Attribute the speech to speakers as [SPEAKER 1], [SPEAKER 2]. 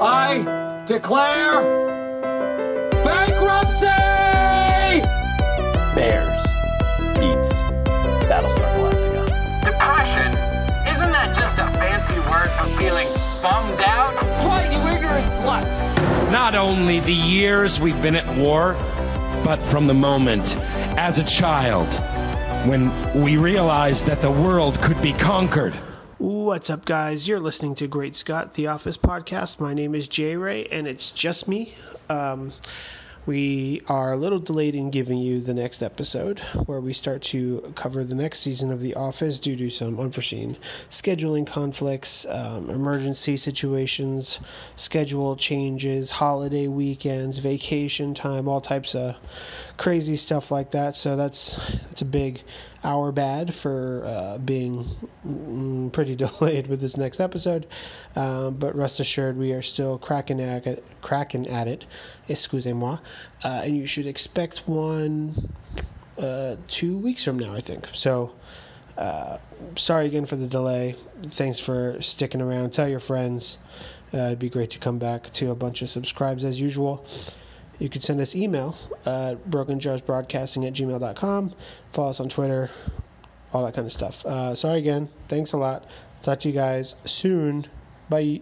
[SPEAKER 1] I declare bankruptcy!
[SPEAKER 2] Bears beats Battlestar Galactica.
[SPEAKER 3] Depression? Isn't that just a fancy word for feeling bummed out?
[SPEAKER 1] Dwight, you ignorant slut!
[SPEAKER 4] Not only the years we've been at war, but from the moment as a child when we realized that the world could be conquered.
[SPEAKER 5] What's up, guys? You're listening to Great Scott, the Office podcast. My name is Jay Ray, and it's just me. Um, we are a little delayed in giving you the next episode where we start to cover the next season of The Office due to some unforeseen scheduling conflicts, um, emergency situations, schedule changes, holiday weekends, vacation time, all types of crazy stuff like that. So that's that's a big our bad for uh, being mm, pretty delayed with this next episode. Um, but rest assured, we are still cracking at it, cracking at it. Excusez-moi. Uh, and you should expect one uh, two weeks from now, I think. So. Uh, sorry again for the delay. Thanks for sticking around. Tell your friends. Uh, it'd be great to come back to a bunch of subscribes as usual. You can send us email at brokenjarsbroadcasting at gmail.com. Follow us on Twitter, all that kind of stuff. Uh, sorry again. Thanks a lot. Talk to you guys soon. Bye.